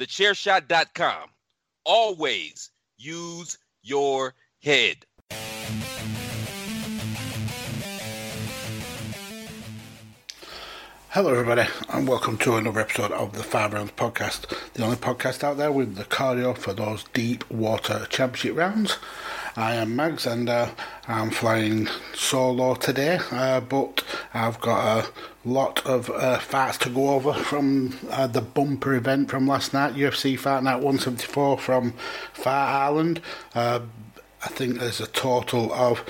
thechairshot.com. Always use your head. Hello, everybody, and welcome to another episode of the Five Rounds Podcast, the only podcast out there with the cardio for those deep water championship rounds. I am Mags, and uh, I'm flying solo today, uh, but I've got a lot of uh, fights to go over from uh, the bumper event from last night, UFC Fight Night 174 from Fight Island. Uh, I think there's a total of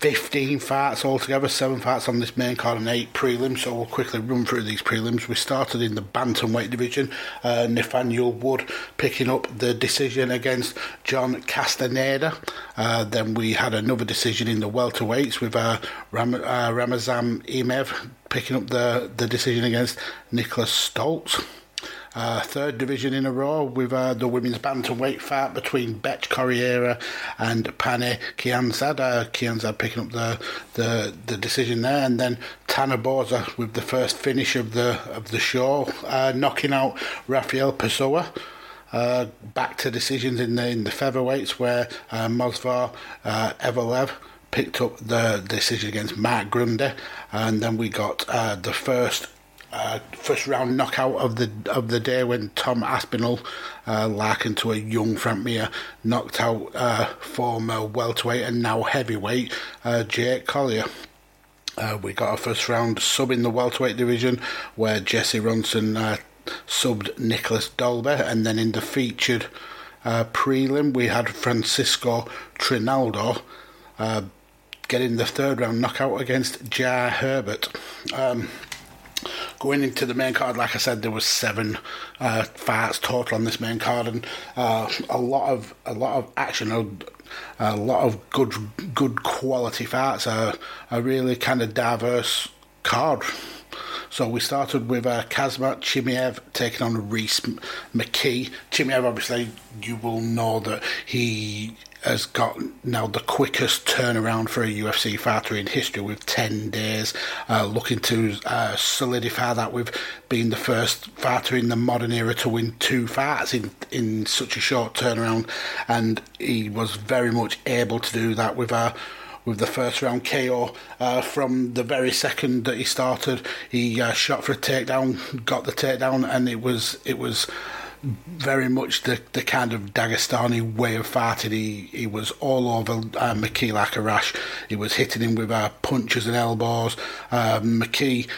15 fights altogether, seven fights on this main card and eight prelims. So we'll quickly run through these prelims. We started in the bantamweight division. Uh, Nathaniel Wood picking up the decision against John Castaneda. Uh, then we had another decision in the welterweights with uh, Ram- uh, Ramazan Emeev picking up the, the decision against Niklas Stolze. Uh, third division in a row with uh, the women's bantamweight fight between Bethe Correia and Pannie Kianzad. Uh, Kianzad picking up the, the the decision there, and then Tanner Boser with the first finish of the of the show, uh, knocking out Rafael Pessoa. Uh, back to decisions in the in the featherweights where uh, Movsar uh, Evloev picked up the decision against Mark Grundy, and then we got the first uh, first round knockout of the of the day when Tom Aspinall, uh, likened to a young Frank Mir, knocked out uh, former welterweight and now heavyweight uh, Jake Collier. Uh, we got a first round sub in the welterweight division where Jesse Ronson uh, subbed Nicolas Dalby, and then in the featured prelim we had Francisco Trinaldo getting the third round knockout against Jai Herbert. Um, going into the main card, like I said, there was seven uh, fights total on this main card, and uh, a lot of a lot of action, a, a lot of good good quality fights. A, a really kind of diverse card. So we started with uh, Khamzat Chimaev taking on Rhys McKee. Chimaev, obviously, you will know that he has got now the quickest turnaround for a UFC fighter in history with 10 days, uh, looking to uh, solidify that with being the first fighter in the modern era to win two fights in, in such a short turnaround. And he was very much able to do that with a with the first round KO uh, from the very second that he started. He uh, shot for a takedown, got the takedown, and it was it was very much the, the kind of Dagestani way of fighting. He he was all over uh, McKee like a rash. He was hitting him with uh, punches and elbows. Uh, McKee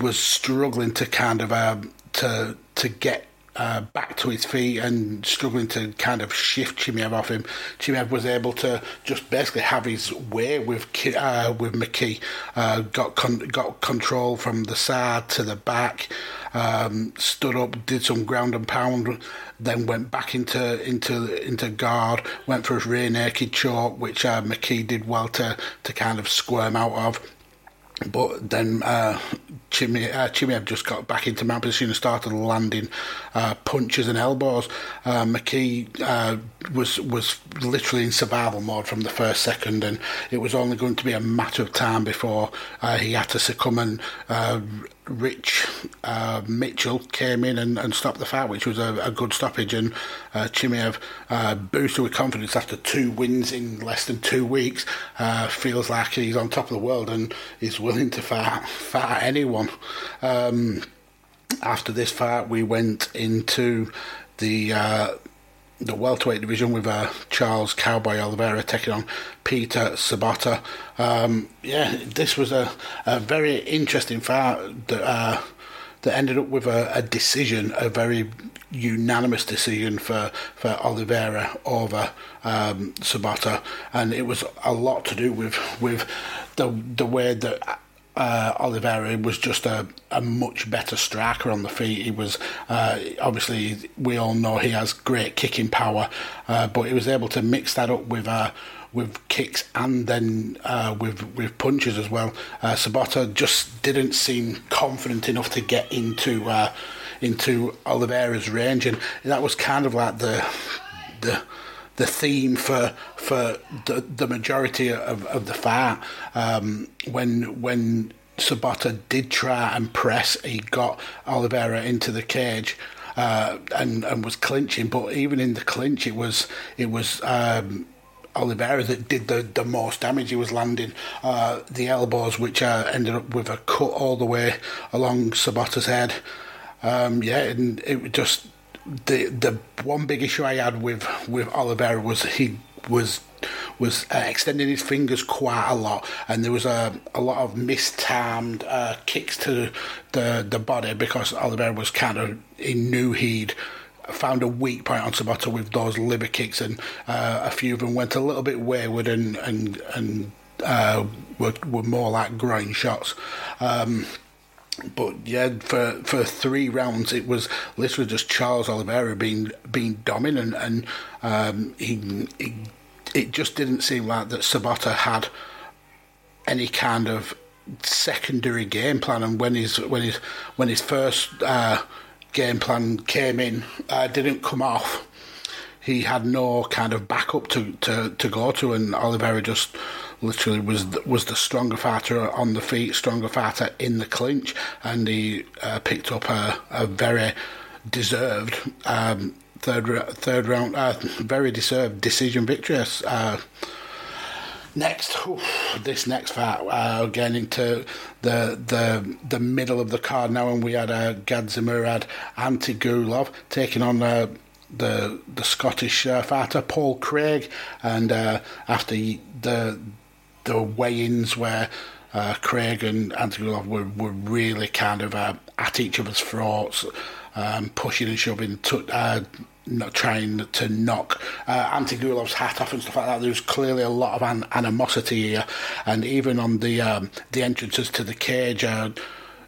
was struggling to kind of um, to to get uh, back to his feet and struggling to kind of shift Chimaev off him. Chimaev was able to just basically have his way with uh, with McKee. Uh, got con- got control from the side to the back. Um, stood up, did some ground and pound, then went back into into into guard. Went for his rear naked choke, which uh, McKee did well to to kind of squirm out of but then uh, Chimmy, uh, just got back into mount position and started landing uh, punches and elbows. Uh, McKee uh, was was literally in survival mode from the first second, and it was only going to be a matter of time before uh, he had to succumb and uh, Rich uh, Mitchell came in and, and, stopped the fight, which was a, a good stoppage. And uh, Chimaev, uh, boosted with confidence after two wins in less than two weeks, feels like he's on top of the world and is willing to fight, fight anyone. Um, after this fight, we went into the uh, the welterweight division with uh, Charles Cowboy Oliveira taking on Peter Sobotta. Um, yeah, this was a, a very interesting fight that uh, that ended up with a, a, decision, a very unanimous decision for for Oliveira over um, Sobotta, and it was a lot to do with with the the way that uh, Oliveira was just a, a much better striker on the feet. He was uh, obviously we all know he has great kicking power, uh, but he was able to mix that up with uh, with kicks and then uh, with with punches as well. Uh, Sobotta just didn't seem confident enough to get into uh, into Oliveira's range, and that was kind of like the the the theme for for the, the majority of, of the fight. Um, when when Sobotta did try and press, he got Oliveira into the cage. uh, and and was clinching. But even in the clinch, it was it was. Um, Oliveira that did the, the most damage. He was landing uh, the elbows, which uh, ended up with a cut all the way along Sobotta's head. Um, yeah, and it just the the one big issue I had with with Oliveira was he was was uh, extending his fingers quite a lot, and there was a a lot of mistimed uh, kicks to the the body because Oliveira was kind of he knew he'd found a weak point on Sobotta with those liver kicks, and uh, a few of them went a little bit wayward and and and uh, were were more like groin shots. Um, but yeah, for for three rounds, it was literally just Charles Oliveira being being dominant, and um, he, he, it just didn't seem like that Sobotta had any kind of secondary game plan. And when his when his when his first uh, game plan came in, uh, didn't come off. He had no kind of backup to, to, to go to, and Oliveira just literally was the, was the stronger fighter on the feet, stronger fighter in the clinch, and he uh, picked up a, a very deserved um, third third round, uh, very deserved decision victory. Uh, next, this next fight, uh, getting into the the the middle of the card now, and we had uh, Gadzhimurad Antigulov taking on. Uh, the the Scottish uh, fighter Paul Craig, and uh, after the the weigh-ins where uh, Craig and Antigulov were, were really kind of uh, at each other's throats, um, pushing and shoving, to, uh, not trying to knock uh, Antigulov's hat off and stuff like that. There was clearly a lot of an- animosity here, and even on the um, the entrances to the cage. Uh,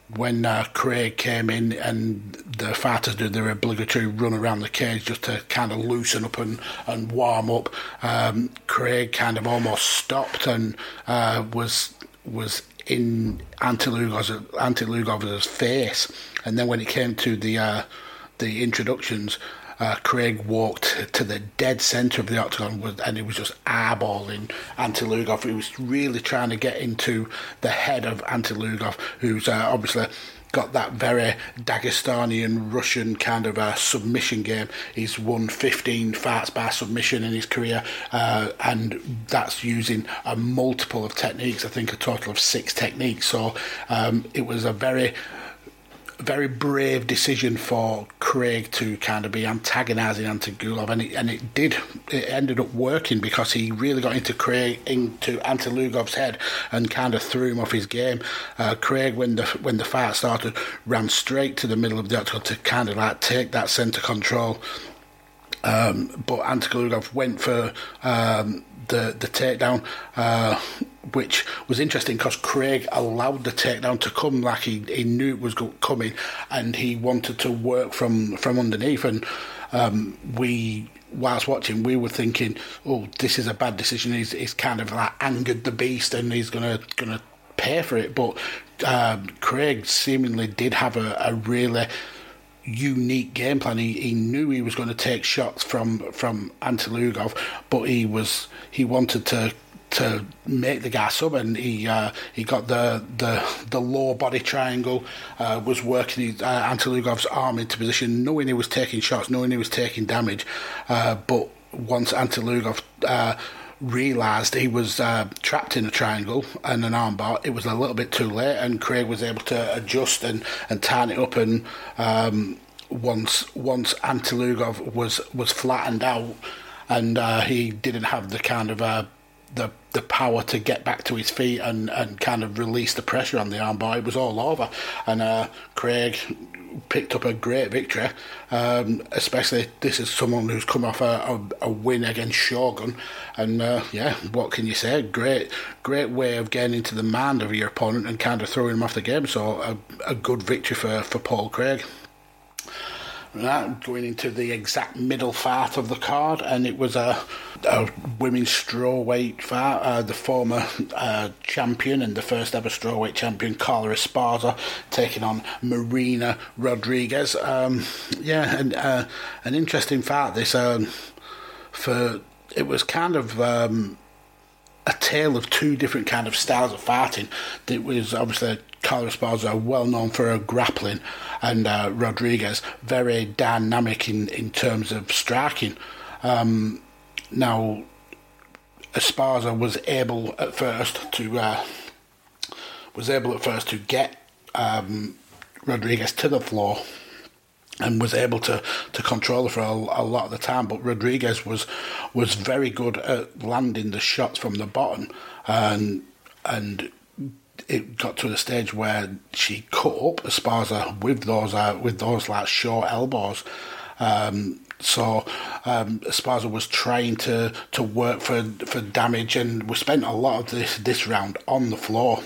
when uh, Craig came in and the fighters did their obligatory run around the cage just to kind of loosen up and, and warm up, um, Craig kind of almost stopped and uh, was was in Antilugov's face, and then when it came to the uh, the introductions, uh, Craig walked to the dead centre of the octagon and he was just eyeballing Antilugov. He was really trying to get into the head of Antilugov, who's uh, obviously got that very Dagestani and Russian kind of uh, submission game. He's won 15 fights by submission in his career, uh, and that's using a multiple of techniques. I think a total of six techniques. So um, it was a very very brave decision for Craig to kind of be antagonising Antigulov, and it, and it did. It ended up working because he really got into Craig into Antilugov's head and kind of threw him off his game. Uh, Craig, when the when the fight started, ran straight to the middle of the octagon to kind of like take that centre control. Um, but Antigulov went for um, the the takedown, uh, which was interesting because Craig allowed the takedown to come like he, he knew it was coming, and he wanted to work from from underneath. And um, we, whilst watching, we were thinking, "Oh, this is a bad decision." He's, he's kind of like angered the beast, and he's gonna gonna pay for it. But um, Craig seemingly did have a, a really unique game plan. He, he knew he was going to take shots from from Antilugov, but he was he wanted to to make the guy sub, and he uh, he got the the the low body triangle, uh, was working uh, Antilugov's arm into position, knowing he was taking shots, knowing he was taking damage, uh, but once Antilugov uh, realised he was uh, trapped in a triangle and an armbar, it was a little bit too late, and Craig was able to adjust and, and tighten it up. And um, once once Antilugov was was flattened out, and he didn't have the kind of the the power to get back to his feet and, and kind of release the pressure on the armbar, it was all over. And uh, Craig picked up a great victory. Um, especially this is someone who's come off a, a, a win against Shogun, and uh, yeah, what can you say? Great, great way of getting into the mind of your opponent and kind of throwing him off the game. So a, a good victory for for Paul Craig. Going into the exact middle fight of the card, and it was a, a women's strawweight fight. Uh, the former uh, champion and the first ever strawweight champion, Carla Esparza, taking on Marina Rodriguez. Um, yeah, and uh, an interesting fight. This um, for it was kind of. Um, a tale of two different kind of styles of fighting. It was obviously Carla Esparza, well known for her grappling, and uh, Rodriguez, very dynamic in, in terms of striking. Um, now, Esparza was able at first to uh, was able at first to get um, Rodriguez to the floor and was able to, to control for a, a, lot of the time. But Rodriguez was was very good at landing the shots from the bottom, and and it got to the stage where she cut up Esparza with those uh, with those like short elbows. Um, so um, Esparza was trying to, to work for for damage, and we spent a lot of this this round on the floor.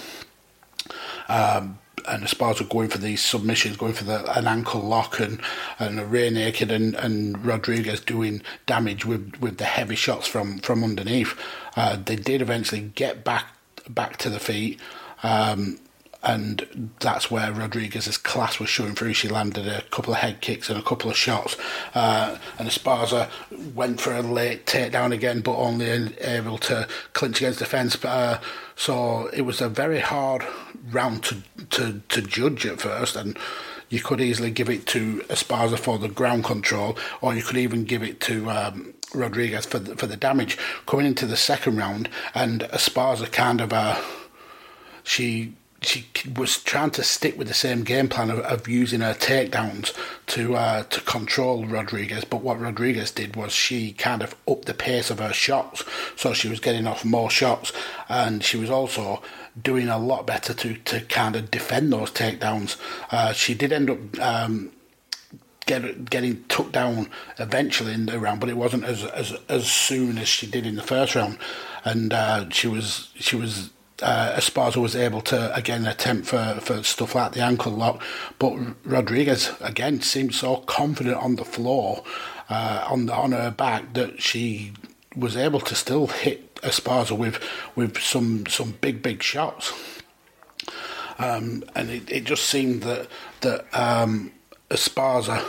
Um, and Esparza going for these submissions, going for the, an ankle lock and, and a rear naked, and, and Rodriguez doing damage with, with the heavy shots from, from underneath. Uh, they did eventually get back back to the feet. Um, and that's where Rodriguez's class was showing through. She landed a couple of head kicks and a couple of shots, uh, and Esparza went for a late takedown again, but only able to clinch against the fence. Uh, so it was a very hard round to, to, to judge at first, and you could easily give it to Esparza for the ground control, or you could even give it to um, Rodriguez for the, for the damage coming into the second round, and Esparza kind of uh, she she was trying to stick with the same game plan of, of using her takedowns to uh, to control Rodriguez. But what Rodriguez did was she kind of upped the pace of her shots, so she was getting off more shots, and she was also doing a lot better to to kind of defend those takedowns. Uh, she did end up. Um, Get, getting took down eventually in the round, but it wasn't as as as soon as she did in the first round, and uh, she was she was uh, Esparza was able to again attempt for, for stuff like the ankle lock, but Rodriguez again seemed so confident on the floor, uh, on the, on her back that she was able to still hit Esparza with with some some big big shots, um, and it, it just seemed that that um, Esparza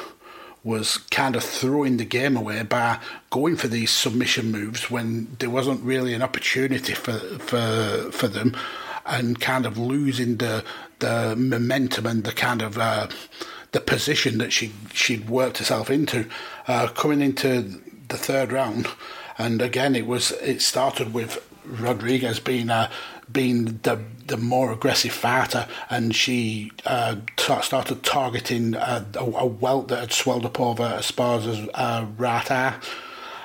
was kind of throwing the game away by going for these submission moves when there wasn't really an opportunity for for for them, and kind of losing the the momentum and the kind of uh, the position that she she'd worked herself into, uh, coming into the third round, and again it was it started with Rodriguez being a being the the more aggressive fighter, and she uh, t- started targeting uh, a, a, welt that had swelled up over Esparza's uh, right eye.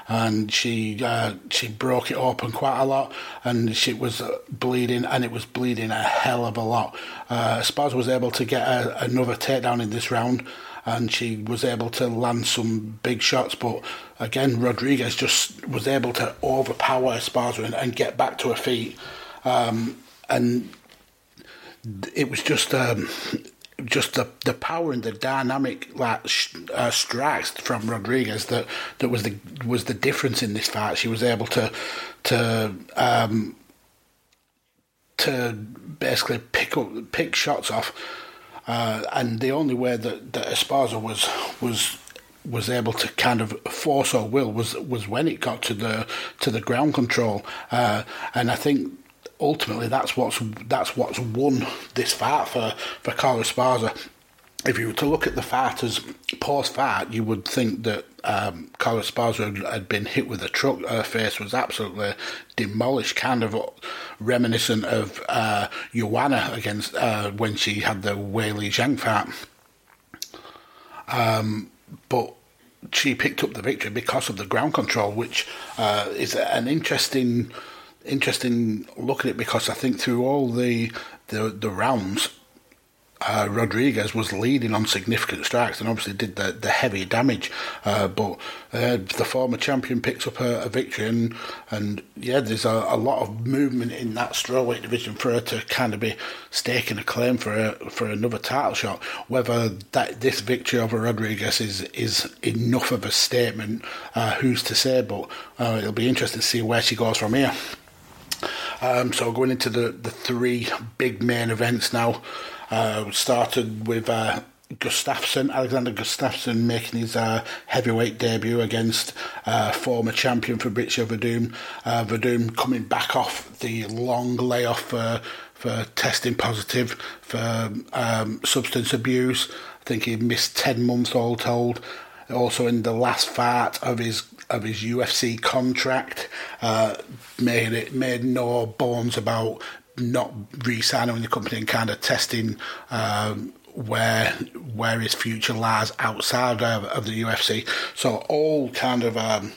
And she uh, she broke it open quite a lot, and she was bleeding, and it was bleeding a hell of a lot. Uh, Esparza was able to get a, another takedown in this round, and she was able to land some big shots. But again, Rodriguez just was able to overpower Esparza and, and get back to her feet. Um, and it was just um, just the the power and the dynamic like uh, strikes from Rodriguez that that was the was the difference in this fight. She was able to to um, to basically pick up pick shots off, uh, and the only way that that Esparza was was was able to kind of force her will was was when it got to the to the ground control, uh, and I think ultimately that's what's that's what's won this fight for for Carla Esparza. If you were to look at the fighters post fight, you would think that um, Carla Esparza had been hit with a truck. Her face was absolutely demolished, kind of reminiscent of uh, Joanna against uh, when she had the Weili Zhang fight. Um, but she picked up the victory because of the ground control, which uh, is an interesting interesting look at it because I think through all the the, the rounds, uh, Rodriguez was leading on significant strikes and obviously did the, the heavy damage. Uh, but uh, the former champion picks up a, a, victory, and, and yeah, there's a, a, lot of movement in that strawweight division for her to kind of be staking a claim for a, for another title shot. Whether that this victory over Rodriguez is is enough of a statement, uh, who's to say? But uh, it'll be interesting to see where she goes from here. Um, so going into the, the three big main events now. Uh, started with uh, Gustafsson, Alexander Gustafsson making his uh, heavyweight debut against uh, former champion Fabricio Werdum. Uh, Werdum coming back off the long layoff for for testing positive for um, substance abuse. I think he missed ten months all told. Also, in the last part of his of his UFC contract, uh, made it made no bones about not re-signing the company and kind of testing um, where where his future lies outside of, of the UFC. So all kind of um,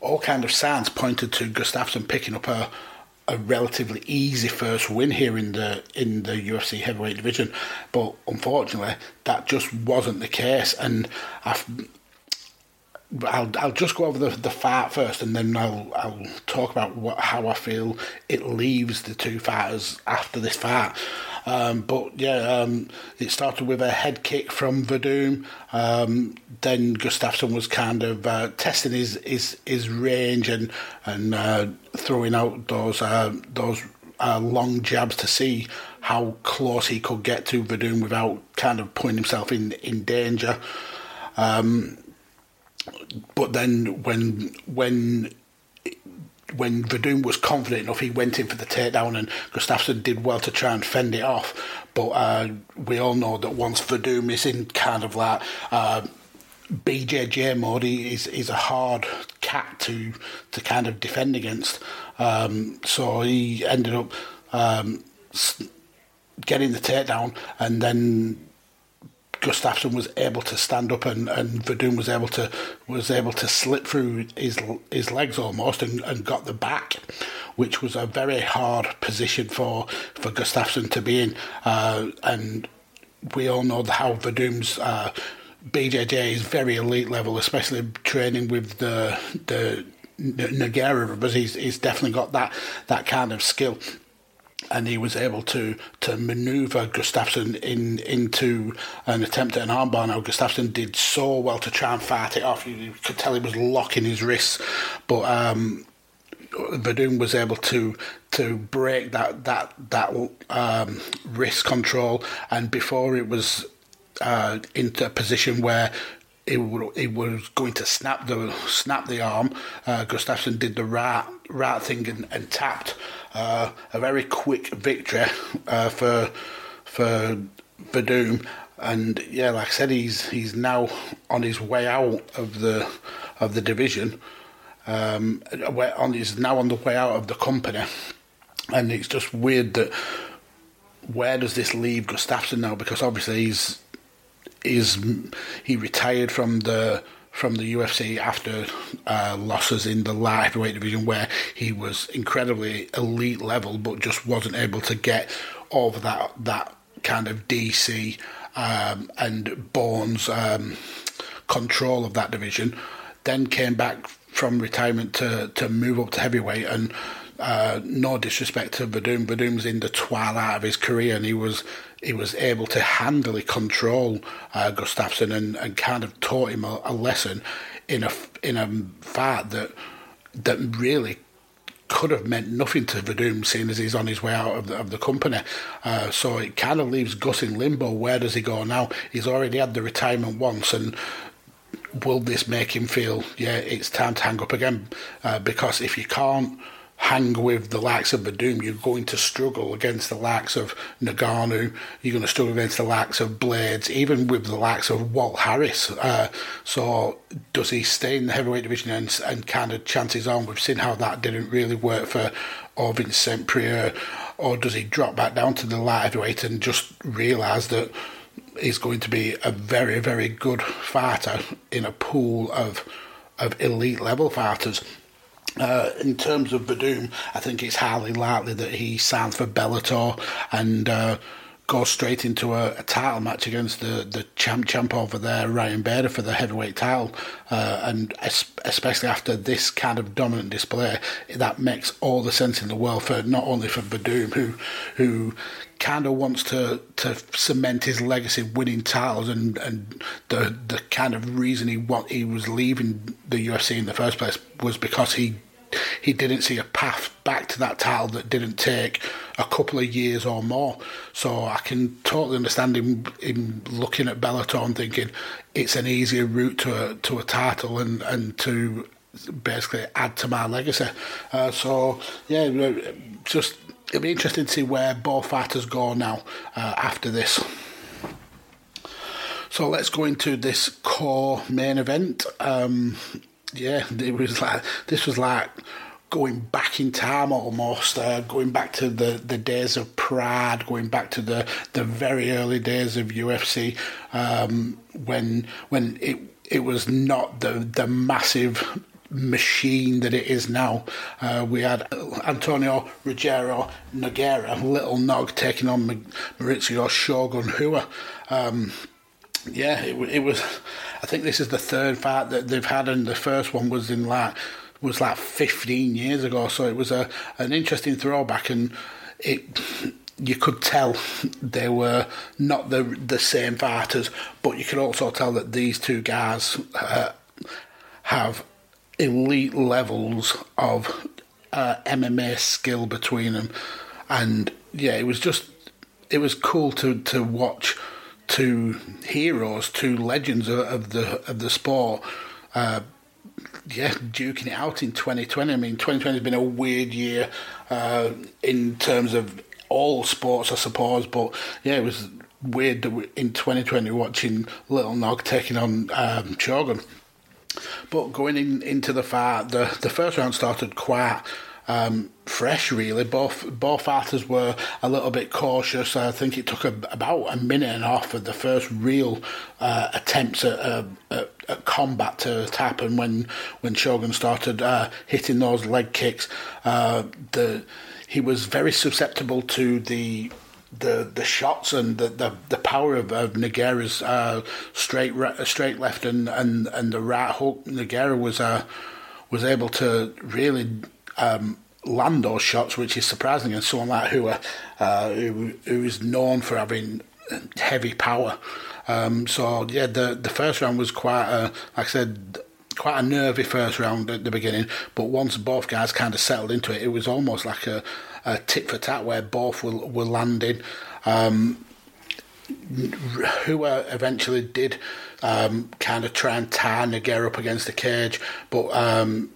all kind of signs pointed to Gustafsson picking up a a relatively easy first win here in the in the UFC heavyweight division, but unfortunately that just wasn't the case. And I've, I'll I'll just go over the the fight first, and then I'll I'll talk about what how I feel it leaves the two fighters after this fight. Um, but yeah, um, it started with a head kick from Werdum. Um, then Gustafsson was kind of uh, testing his, his his range and and uh, throwing out those uh, those uh, long jabs to see how close he could get to Werdum without kind of putting himself in in danger. Um, but then when when when Werdum was confident enough, he went in for the takedown, and Gustafsson did well to try and fend it off. But uh, we all know that once Werdum is in kind of like uh, BJJ mode, he is is a hard cat to to kind of defend against. Um, so he ended up um, getting the takedown, and then Gustafsson was able to stand up and, and Werdum was able to was able to slip through his his legs almost and, and got the back, which was a very hard position for for Gustafsson to be in. Uh, and we all know how Werdum's uh, BJJ is very elite level, especially training with the the Nogueira, but he's he's definitely got that that kind of skill and he was able to to manoeuvre Gustafsson in into an attempt at an armbar. Now Gustafsson did so well to try and fight it off. You, could tell he was locking his wrists, but um, was able to to break that that that um, wrist control, and before it was uh, into a position where it, it was going to snap the snap the arm. Uh, Gustafsson did the right right thing and, and tapped uh, a very quick victory uh, for for Werdum. And yeah, like I said, he's he's now on his way out of the of the division. Um, on he's now on the way out of the company, and it's just weird that where does this leave Gustafsson now? Because obviously he's is he retired from the from the UFC after uh, losses in the light heavyweight division, where he was incredibly elite level, but just wasn't able to get over that that kind of DC um, and Bourne's um, control of that division. Then came back from retirement to to move up to heavyweight and uh, no disrespect to Werdum. Werdum's in the twilight of his career, and he was he was able to handily control uh, Gustafsson and, and kind of taught him a, a lesson in a in a fight that that really could have meant nothing to Werdum, seeing as he's on his way out of the, of the company. Uh, so it kind of leaves Gus in limbo. Where does he go now? He's already had the retirement once, and will this make him feel, yeah, it's time to hang up again? Uh, because if you can't hang with the likes of Werdum, you're going to struggle against the likes of Ngannou, you're going to struggle against the likes of Blaydes, even with the likes of Walt Harris. Uh, so does he stay in the heavyweight division and, and kind of chances on? We've seen how that didn't really work for Ovince St. Preux, or does he drop back down to the light heavyweight and just realise that he's going to be a very, very good fighter in a pool of of elite level fighters? Uh, in terms of Werdum, I think it's highly likely that he signs for Bellator and uh, goes straight into a, a, title match against the, the champ champ over there, Ryan Bader, for the heavyweight title. Uh, and es- especially after this kind of dominant display, that makes all the sense in the world for not only for Werdum, who who kind of wants to, to cement his legacy winning titles and, and the the kind of reason he want he was leaving the UFC in the first place was because he he didn't see a path back to that title that didn't take a couple of years or more. So I can totally understand him, him looking at Bellator and thinking it's an easier route to a, to a title and, and to basically add to my legacy. Uh, so yeah, just it'll be interesting to see where both fighters go now uh, after this. So let's go into this core main event. Um, yeah, it was like this was like going back in time almost, uh, going back to the, the days of Pride, going back to the, the very early days of UFC um, when when it it was not the the massive machine that it is now. Uh, we had Antonio Rogerio Nogueira, Little Nog, taking on Mauricio Shogun Rua. Um, yeah, it, it, was. I think this is the third fight that they've had, and the first one was in like was like 15 years ago. So it was a an interesting throwback, and it you could tell they were not the the same fighters, but you could also tell that these two guys uh, have elite levels of uh, MMA skill between them, and yeah, it was just it was cool to to watch two heroes, two legends of the of the sport. Uh, yeah, duking it out in 2020. I mean, 2020 has been a weird year uh, in terms of all sports, I suppose. But yeah, it was weird that we, in 2020 watching Little Nog taking on um. But going in, into the fight, the, the first round started quite um, fresh, really. Both both fighters were a little bit cautious. I think it took a, about a minute and a half for the first real uh, attempts at, uh, at, at, combat to happen when when Shogun started uh, hitting those leg kicks. Uh, the he was very susceptible to the the the shots and the the, the power of, of uh, straight straight left and, and, and the right hook. Nogueira was uh, was able to really um, land those shots, which is surprising. And someone like Rua, uh, who who is known for having heavy power. Um, so yeah, the the first round was quite a, like I said, quite a nervy first round at the beginning. But once both guys kind of settled into it, it was almost like a, a tit for tat where both were were landing. Um, Rua eventually did um, kind of try and tie Nogueira up against the cage, but um,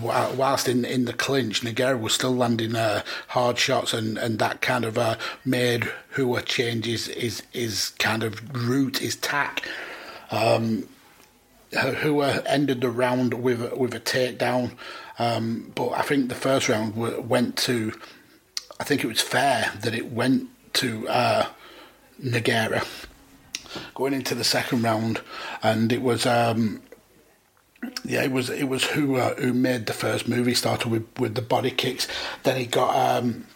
whilst in, in the clinch, Nogueira was still landing uh, hard shots, and, and that kind of uh, made Rua change his, his, his kind of route, his tack. Um, Rua ended the round with with a takedown, um, but I think the first round went to. I think it was fair that it went to uh, Nogueira. Going into the second round, and it was um, yeah, it was it was who uh, who made the first move. He started with, with the body kicks, then he got um,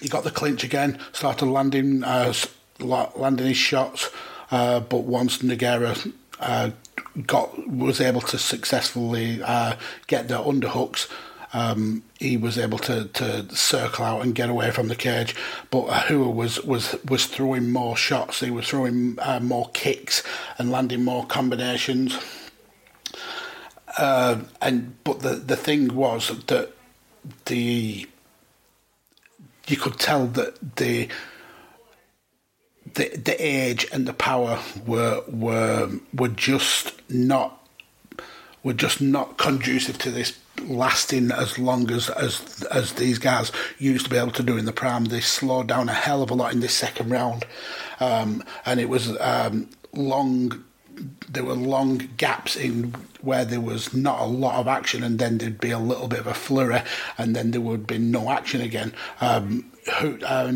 he got the clinch again, started landing uh, landing his shots, uh, but once Nogueira uh, got was able to successfully uh, get the underhooks. Um, he was able to, to circle out and get away from the cage, but Rua was, was was throwing more shots. He was throwing uh, more kicks and landing more combinations. Uh, and but the the thing was that the you could tell that the the the age and the power were were were just not were just not conducive to this lasting as long as as as these guys used to be able to do in the prime. They slowed down a hell of a lot in this second round, um, and it was um, long there were long gaps in where there was not a lot of action, and then there'd be a little bit of a flurry, and then there would be no action again. Um, uh,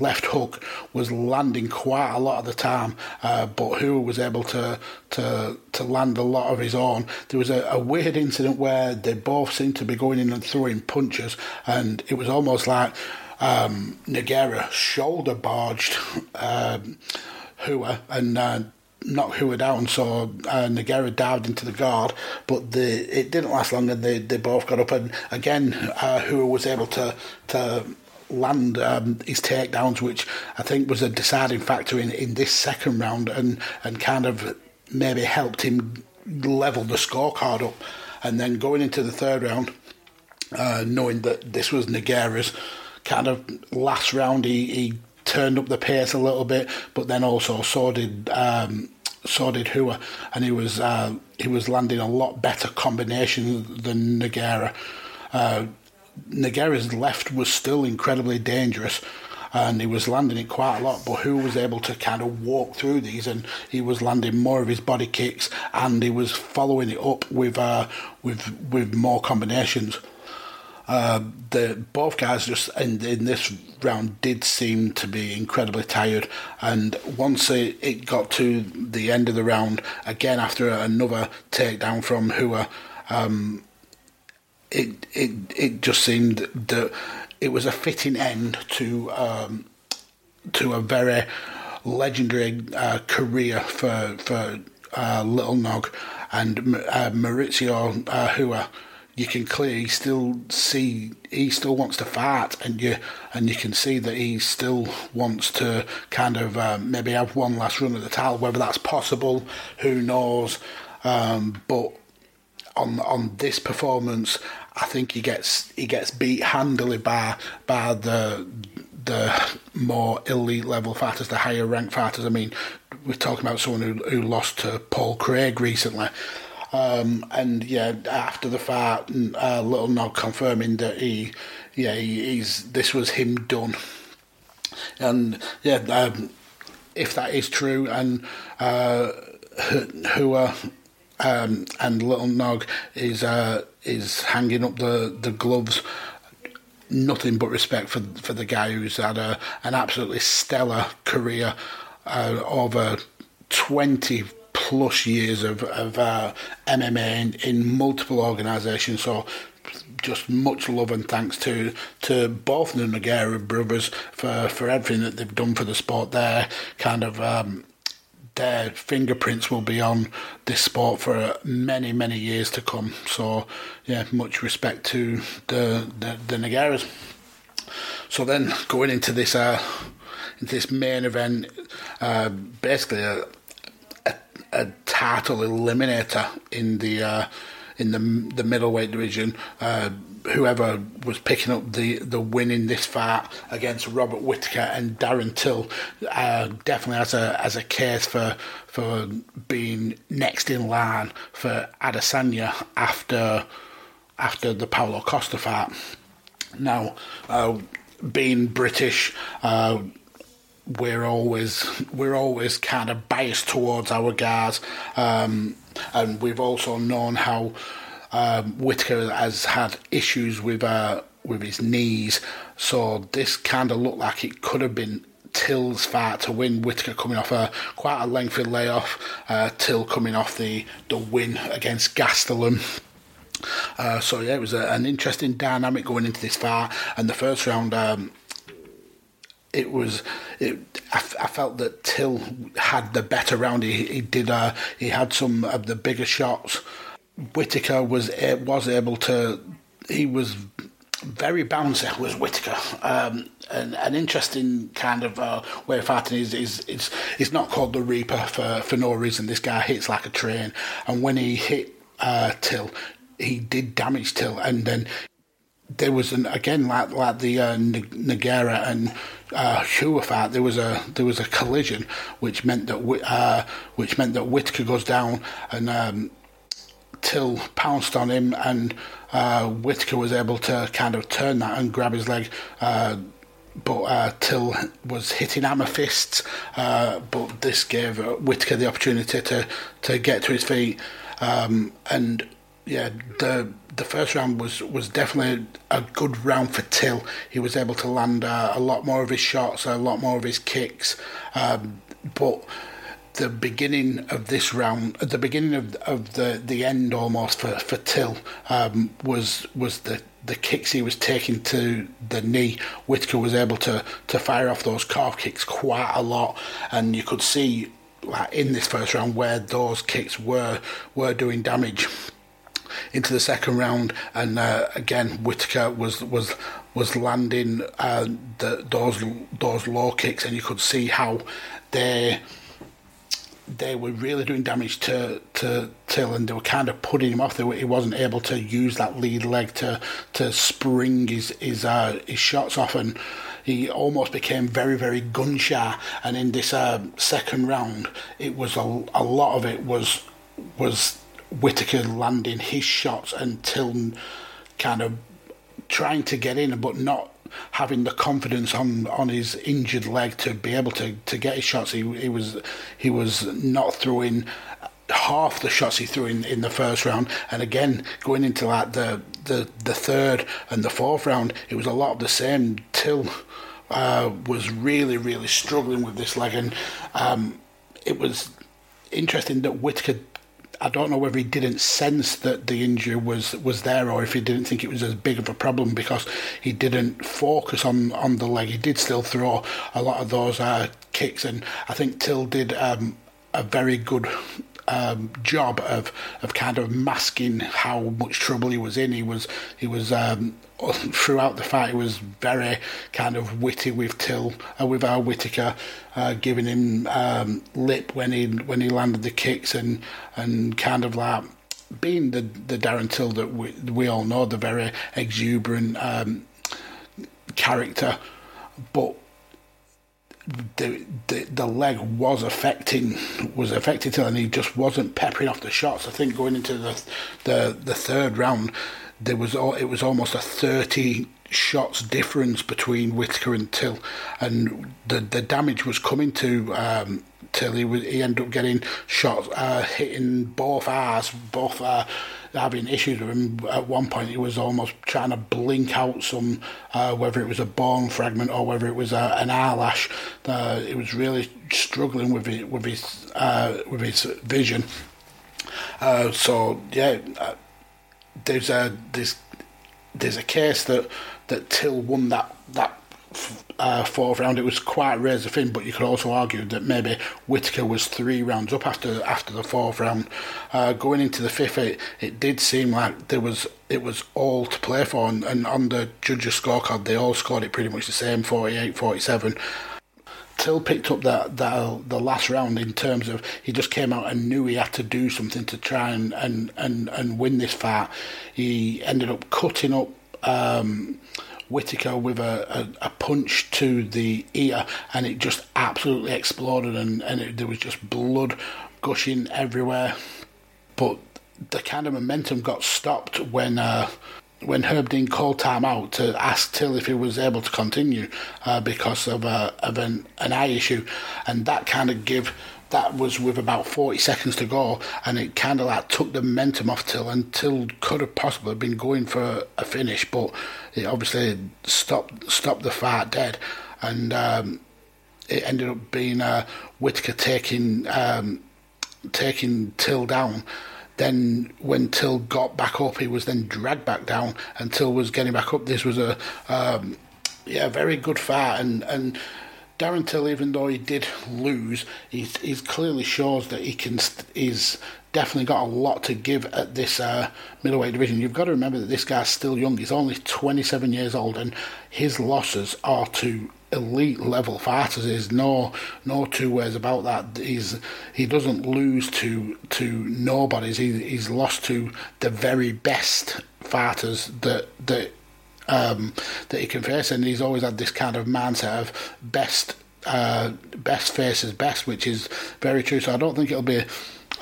left hook was landing quite a lot of the time, uh, but who was able to to to land a lot of his own. There was a, a, weird incident where they both seemed to be going in and throwing punches, and it was almost like um, shoulder barged um, Rua and. Uh, knock Rua down, so uh, Nogueira dived into the guard, but the it didn't last long, and they, they both got up, and again, uh, Rua was able to to land um, his takedowns, which I think was a deciding factor in, in this second round, and and kind of maybe helped him level the scorecard up, and then going into the third round, uh, knowing that this was Nogueira's kind of last round, he, he turned up the pace a little bit, but then also so did um, so did Rua, and he was uh, he was landing a lot better combinations than Nogueira. Uh, Nogueira's left was still incredibly dangerous and he was landing it quite a lot. But who was able to kind of walk through these, and he was landing more of his body kicks, and he was following it up with uh, with with more combinations. Uh, the both guys just in, in this round did seem to be incredibly tired, and once it, it got to the end of the round, again after another takedown from Rua, um, it it it just seemed that it was a fitting end to um, to a very legendary uh, career for for uh, Little Nog and uh, Mauricio uh, Rua you can clearly still see he still wants to fight, and you and you can see that he still wants to kind of uh, maybe have one last run at the title. Whether that's possible, who knows? Um, but on on this performance, I think he gets he gets beat handily by by the the more elite level fighters, the higher ranked fighters. I mean, we're talking about someone who, who lost to Paul Craig recently. Um, and yeah, after the fight, uh, Little Nog confirming that he, yeah, he, he's this was him done. And yeah, um, if that is true, and uh, Rua um, and Little Nog is uh, is hanging up the, the gloves. Nothing but respect for for the guy who's had a, an absolutely stellar career uh, over twenty plus years of, of uh, MMA in, in multiple organisations. So just much love and thanks to to both the Nogueira brothers for, for everything that they've done for the sport. Their kind of um, their fingerprints will be on this sport for many many years to come. So yeah, much respect to the the, the Nogueiras. So then going into this uh, into this main event, uh, basically a, a title eliminator in the uh, in the the middleweight division. Uh, whoever was picking up the, the win in this fight against Robert Whittaker and Darren Till uh, definitely has a as a case for for being next in line for Adesanya after after the Paulo Costa fight. Now, uh, being British, uh, we're always we're always kind of biased towards our guys, um, and we've also known how um, Whittaker has had issues with uh, with his knees. So this kind of looked like it could have been Till's fight to win. Whittaker coming off a quite a lengthy layoff. Uh, Till coming off the the win against Gastelum. Uh, so yeah, it was a, an interesting dynamic going into this fight. And the first round, um, it was it, I, I, felt that Till had the better round. He, he did uh, he had some of the bigger shots. Whittaker was was able to. He was very bouncy. Was Whittaker um, an, an interesting kind of uh, way of fighting? Is is is it's not called the Reaper for for no reason. This guy hits like a train, and when he hit uh, Till, he did damage Till, and then there was an again like like the uh, Nogueira and uh, fight. There was a there was a collision, which meant that uh, which meant that Whittaker goes down and um, Till pounced on him, and uh, Whittaker was able to kind of turn that and grab his leg. Uh, but uh, Till was hitting hammer fists, uh, but this gave Whittaker the opportunity to to get to his feet, um, and yeah, the the first round was was definitely a good round for Till. He was able to land uh, a lot more of his shots, a lot more of his kicks, um, but the beginning of this round, at the beginning of of the, the end almost for for Till um, was was the the kicks he was taking to the knee. Whittaker was able to to fire off those calf kicks quite a lot, and you could see like in this first round where those kicks were were doing damage into the second round, and uh, again Whittaker was was was landing uh, the, those those low kicks, and you could see how they they were really doing damage to to Till, and they were kind of putting him off. They were, he wasn't able to use that lead leg to to spring his his uh, his shots off, and he almost became very very gun shy. And in this uh, second round, it was a, a lot of it was was Whittaker landing his shots and Till kind of trying to get in, but not having the confidence on on his injured leg to be able to to get his shots. He he was he was not throwing half the shots he threw in, in the first round, and again going into like the, the the third and the fourth round, it was a lot of the same. Till uh, was really really struggling with this leg, and um, it was interesting that Whittaker. I don't know whether he didn't sense that the injury was, was there or if he didn't think it was as big of a problem because he didn't focus on, on the leg. He did still throw a lot of those uh, kicks, and I think Till did um, a very good um, job of of kind of masking how much trouble he was in. He was he was um, throughout the fight. He was very kind of witty with Till uh, with our Whittaker, uh, giving him um, lip when he when he landed the kicks and and kind of like being the the Darren Till that we we all know, the very exuberant um, character, but the, the the leg was affecting was affected and he just wasn't peppering off the shots. I think going into the the the third round, there was it was almost a thirty shots difference between Whittaker and Till, and the the damage was coming to um, Till. He was, he ended up getting shots uh, hitting both eyes, both. Uh, having issues with him. At one point, he was almost trying to blink out some, uh, whether it was a bone fragment or whether it was a, an eyelash. Uh, he was really struggling with it, with his uh, with his vision. Uh, so yeah, uh, there's a there's there's a case that that Till won that that uh, fourth round, it was quite razor thin. But you could also argue that maybe Whittaker was three rounds up after after the fourth round. Uh, going into the fifth, it, it did seem like there was it was all to play for, and, and on the judges' scorecard, they all scored it pretty much the same, 48-47. Till picked up that, that the last round in terms of he just came out and knew he had to do something to try and and, and, and win this fight. He ended up cutting up um, Whittaker with a, a, a, punch to the ear, and it just absolutely exploded, and, and it, there was just blood gushing everywhere. But the kind of momentum got stopped when uh, when Herb Dean called time out to ask Till if he was able to continue uh, because of, a, of an, an eye issue, and that kind of gave that was with about 40 seconds to go, and it kind of like took the momentum off Till, and Till could have possibly been going for a finish, but it obviously stopped stopped the fight dead, and um, it ended up being uh, Whittaker taking um, taking Till down. Then when Till got back up, he was then dragged back down, and Till was getting back up. This was a um, yeah very good fight, and and Darren Till, even though he did lose, he's, he's clearly shows that he can. He's definitely got a lot to give at this uh, middleweight division. You've got to remember that this guy's still young. He's only 27 years old, and his losses are to elite level fighters. There's no no two ways about that. He's he doesn't lose to to nobodies. He, he's lost to the very best fighters that that um, that he can face, and he's always had this kind of mindset of best uh, best faces best, which is very true. So I don't think it'll be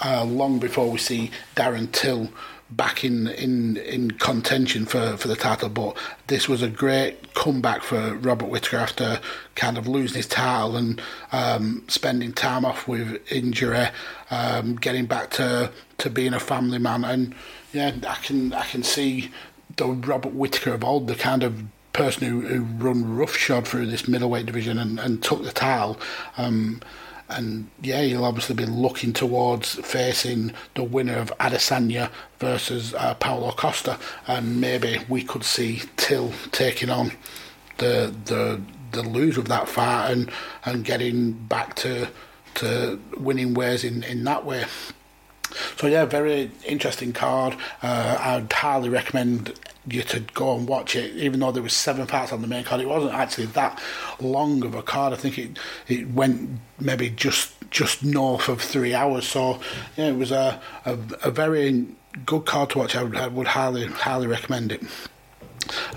uh, long before we see Darren Till back in, in, in contention for, for the title. But this was a great comeback for Robert Whittaker after kind of losing his title and um, spending time off with injury, um, getting back to, to being a family man. And yeah, I can I can see the Robert Whittaker of old, the kind of person who, who run roughshod through this middleweight division and, and took the title. Um, and yeah, he'll obviously be looking towards facing the winner of Adesanya versus uh, Paulo Costa, and maybe we could see Till taking on the the the loser of that fight and and getting back to to winning ways in in that way. So yeah, very interesting card. Uh, I'd highly recommend you to go and watch it, even though there was seven parts on the main card. It wasn't actually that long of a card. I think it it went maybe just just north of three hours. So yeah, it was a a, a very good card to watch. I would, I would highly highly recommend it.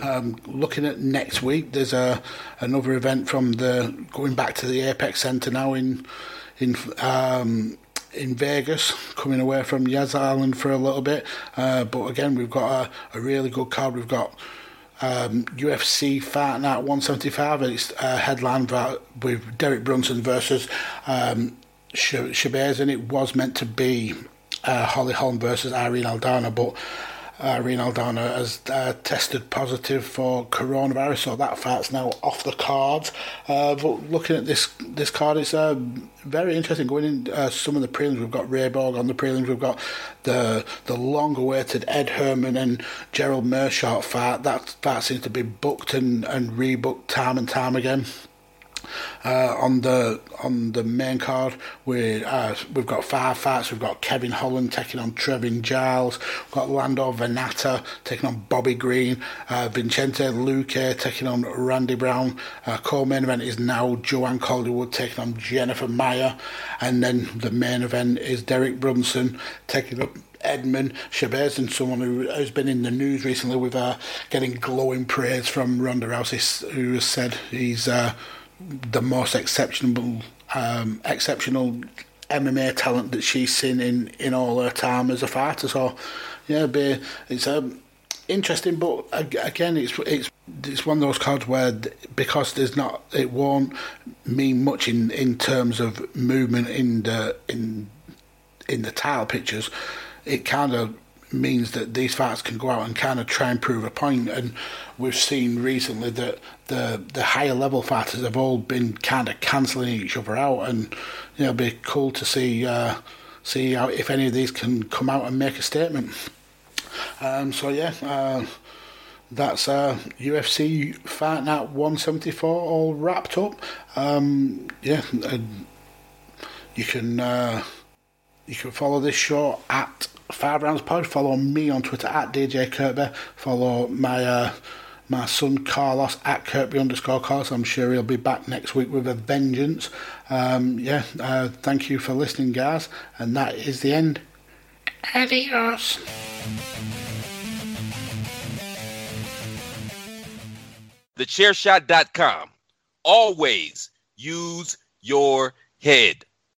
Um, looking at next week, there's a another event from the going back to the Apex Center now in in um, in Vegas, coming away from Yas Island for a little bit. Uh, but again, we've got a, a, really good card. We've got um, UFC Fight Night 175. It's uh, headlined with Derek Brunson versus um, Shabazz, and it was meant to be uh, Holly Holm versus Irene Aldana, but uh, Aldana has uh, tested positive for coronavirus, so that fight's now off the cards. Uh, but looking at this this card, it's uh, very interesting. Going in uh, some of the prelims, we've got Ray Borg on the prelims. We've got the the long-awaited Ed Herman and Gerald Meerschaert fight. That fight seems to be booked and, and rebooked time and time again. Uh, on the on the main card, we uh, we've got five fights. We've got Kevin Holland taking on Trevin Giles. We've got Lando Vannata taking on Bobby Green. Uh, Vicente Luque taking on Randy Brown. Uh, co-main event is now Joanne Calderwood taking on Jennifer Maia, and then the main event is Derek Brunson taking up Edmund Chavez and someone who has been in the news recently with uh, getting glowing praise from Ronda Rousey, who has said he's uh, the most exceptional um, exceptional MMA talent that she's seen in, in all her time as a fighter. So yeah, be, it's um, interesting, but again, it's it's it's one of those cards where because there's not it won't mean much in, in terms of movement in the in in the title pictures. It kind of means that these fighters can go out and kind of try and prove a point. And we've seen recently that the the higher level fighters have all been kind of cancelling each other out, and you know, it'd be cool to see uh, see how, if any of these can come out and make a statement. Um, so yeah. Uh, that's uh, UFC Fight Night 174 all wrapped up. Um, yeah, you can uh, you can follow this show at Five Rounds Pod. Follow me on Twitter at DJ Kirkby. Follow my uh, my son Carlos at Kirkby underscore Carlos. I'm sure he'll be back next week with a vengeance. Um, yeah, uh, thank you for listening, guys. And that is the end. Adios. TheChairShot.com. Always use your head.